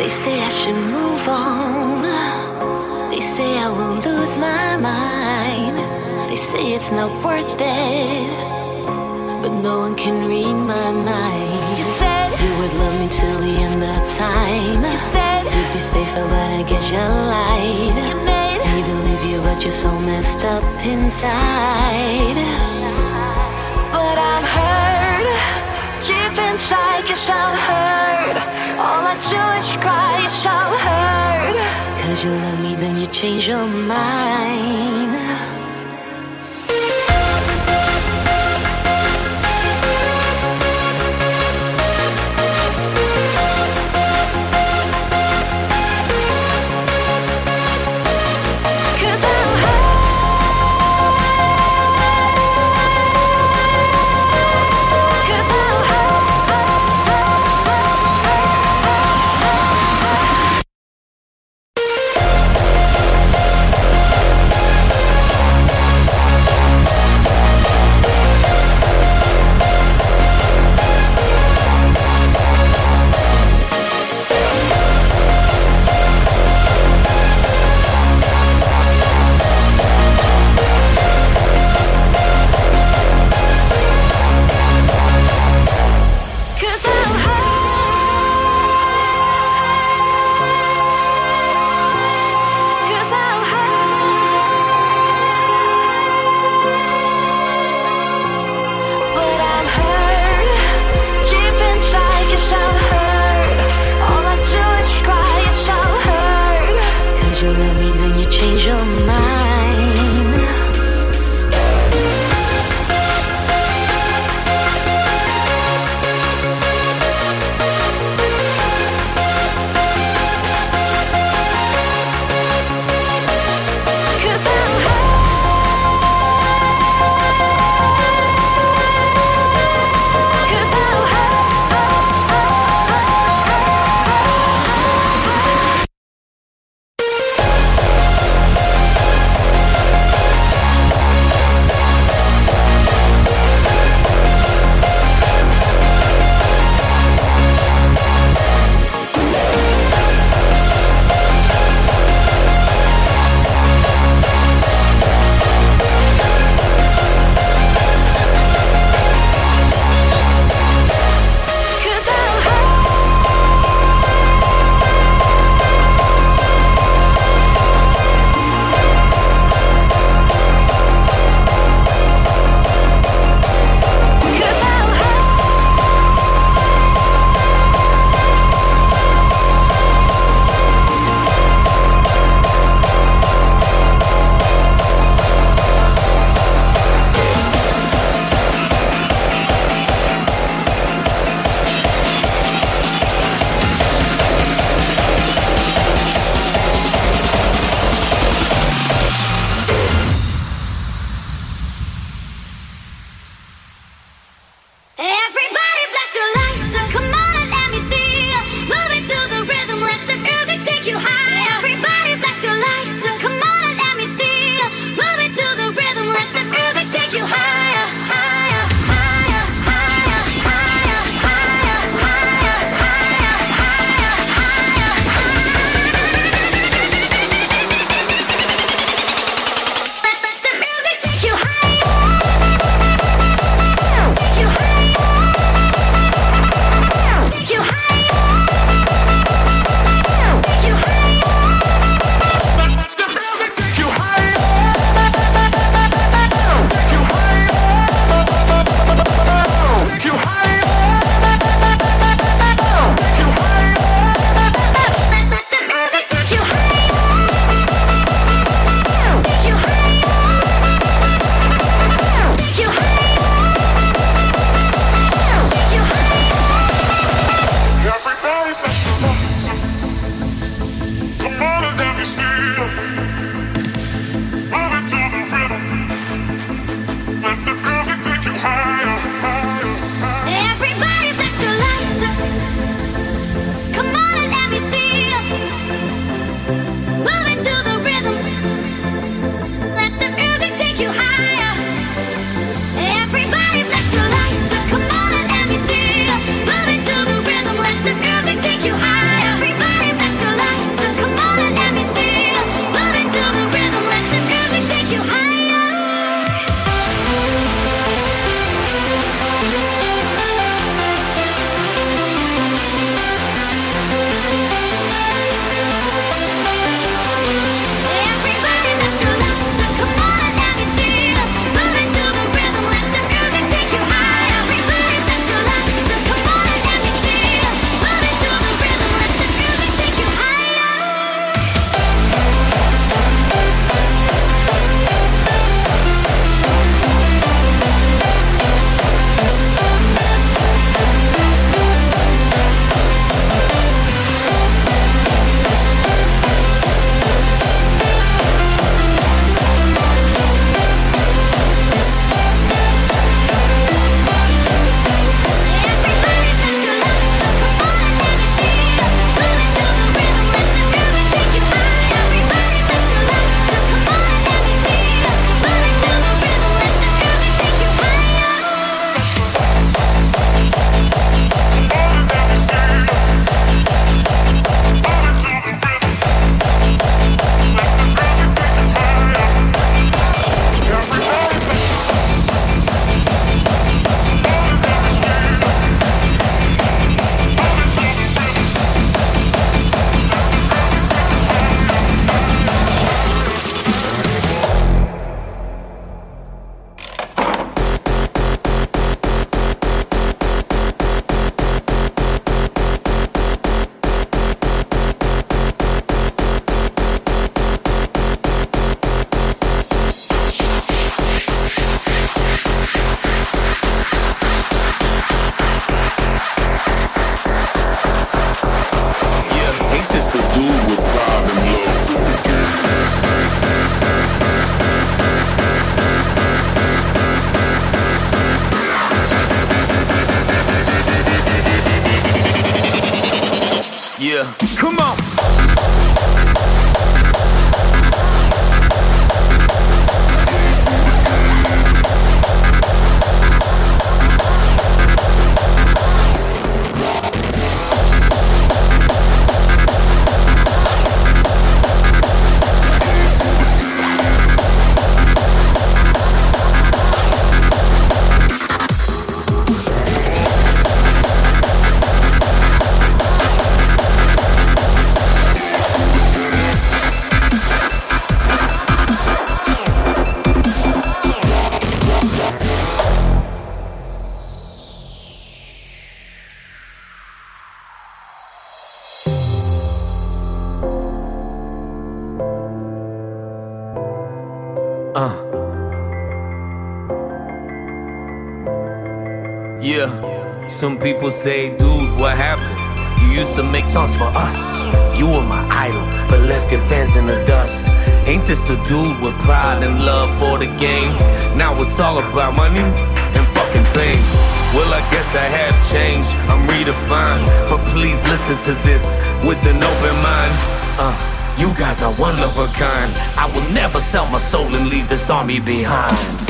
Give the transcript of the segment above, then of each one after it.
They say I should move on. They say I will lose my mind. They say it's not worth it. But no one can read my mind. You said you would love me till the end of time. You said you'd be faithful, but I guess you lied. You made me believe you, but you're so messed up inside. Deep inside, you sound hurt. All I do is cry, You sound hurt. Cause you love me, then you change your mind. Say, dude, what happened? You used to make songs for us. You were my idol, but left your fans in the dust. Ain't this the dude with pride and love for the game? Now it's all about money and fucking fame. Well, I guess I have changed, I'm redefined. But please listen to this with an open mind. Uh. You guys are one of a kind. I will never sell my soul and leave this army behind.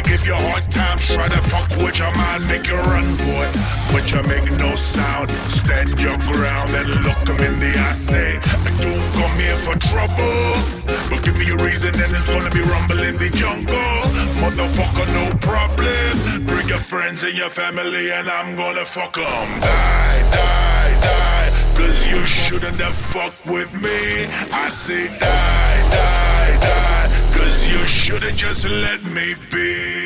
To give you hard times, try to fuck with your mind, make you run, boy. But you make no sound, stand your ground and look him in the eye, say, don't come here for trouble. But give me a reason, and it's gonna be rumble in the jungle. Motherfucker, no problem. Bring your friends and your family, and I'm gonna fuck them. Die, die, die. Cause you shouldn't have fucked with me. I say die. Cause you should've just let me be.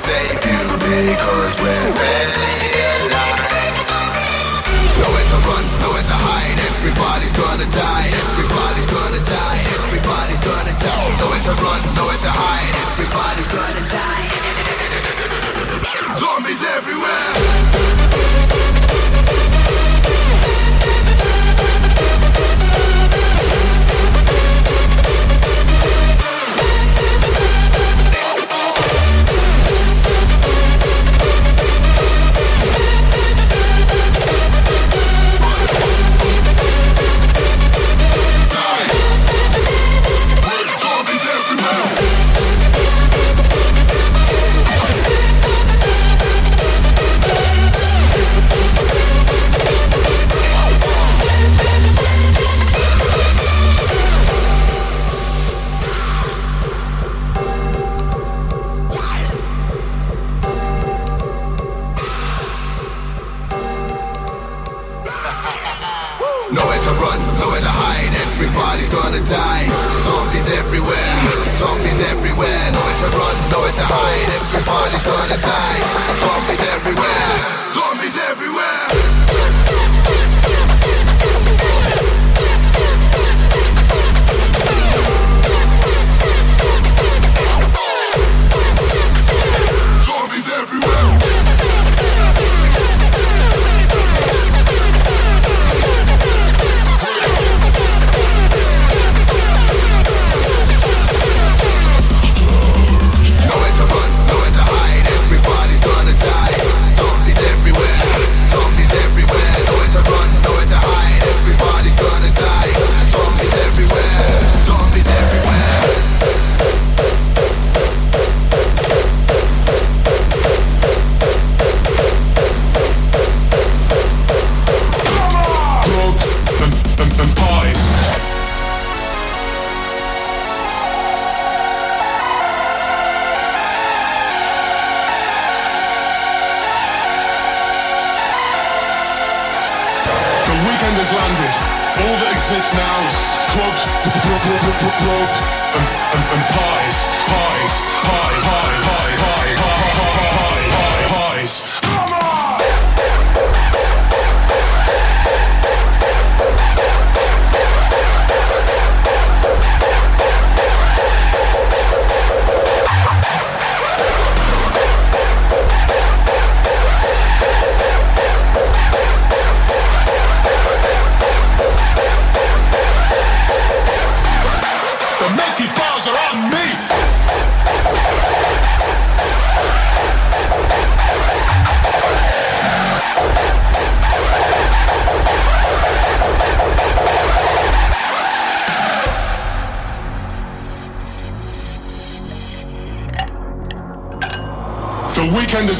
Save you because we're barely alive. Nowhere to run, nowhere to hide. Everybody's gonna die. Everybody's gonna die. Everybody's gonna die. Nowhere to run, nowhere to hide. Everybody's gonna die. Zombies everywhere.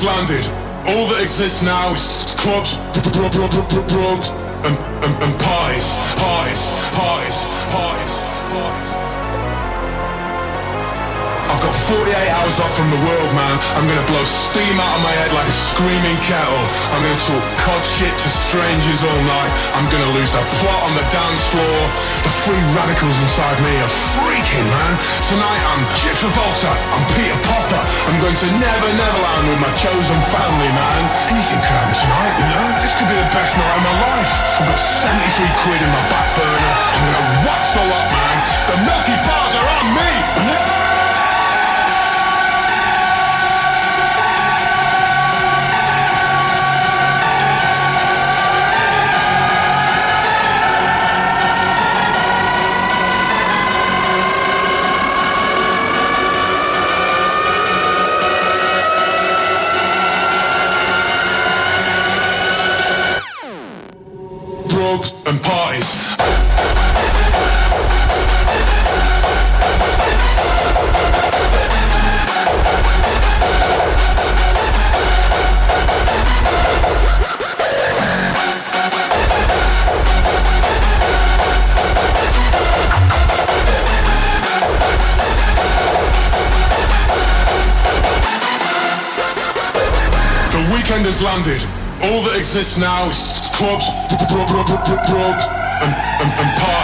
Has landed. All that exists now is clubs, and, and, and parties, parties, I've got 48 hours off from the world, man. I'm gonna blow steam out of my head like a screaming kettle. I'm gonna talk cod shit to strangers all night. I'm gonna lose the plot on the dance floor. The free radicals inside me are freaking, man. Tonight I'm Jip Travolta. I'm Peter Popper. I'm going to Never Neverland with my chosen family, man. Anything could happen tonight, you know? This could be the best night of my life. I've got 73 quid in my back burner. I'm gonna wax a lot, man. The Milky Bars are on me. Exists now. Clubs, and, and, and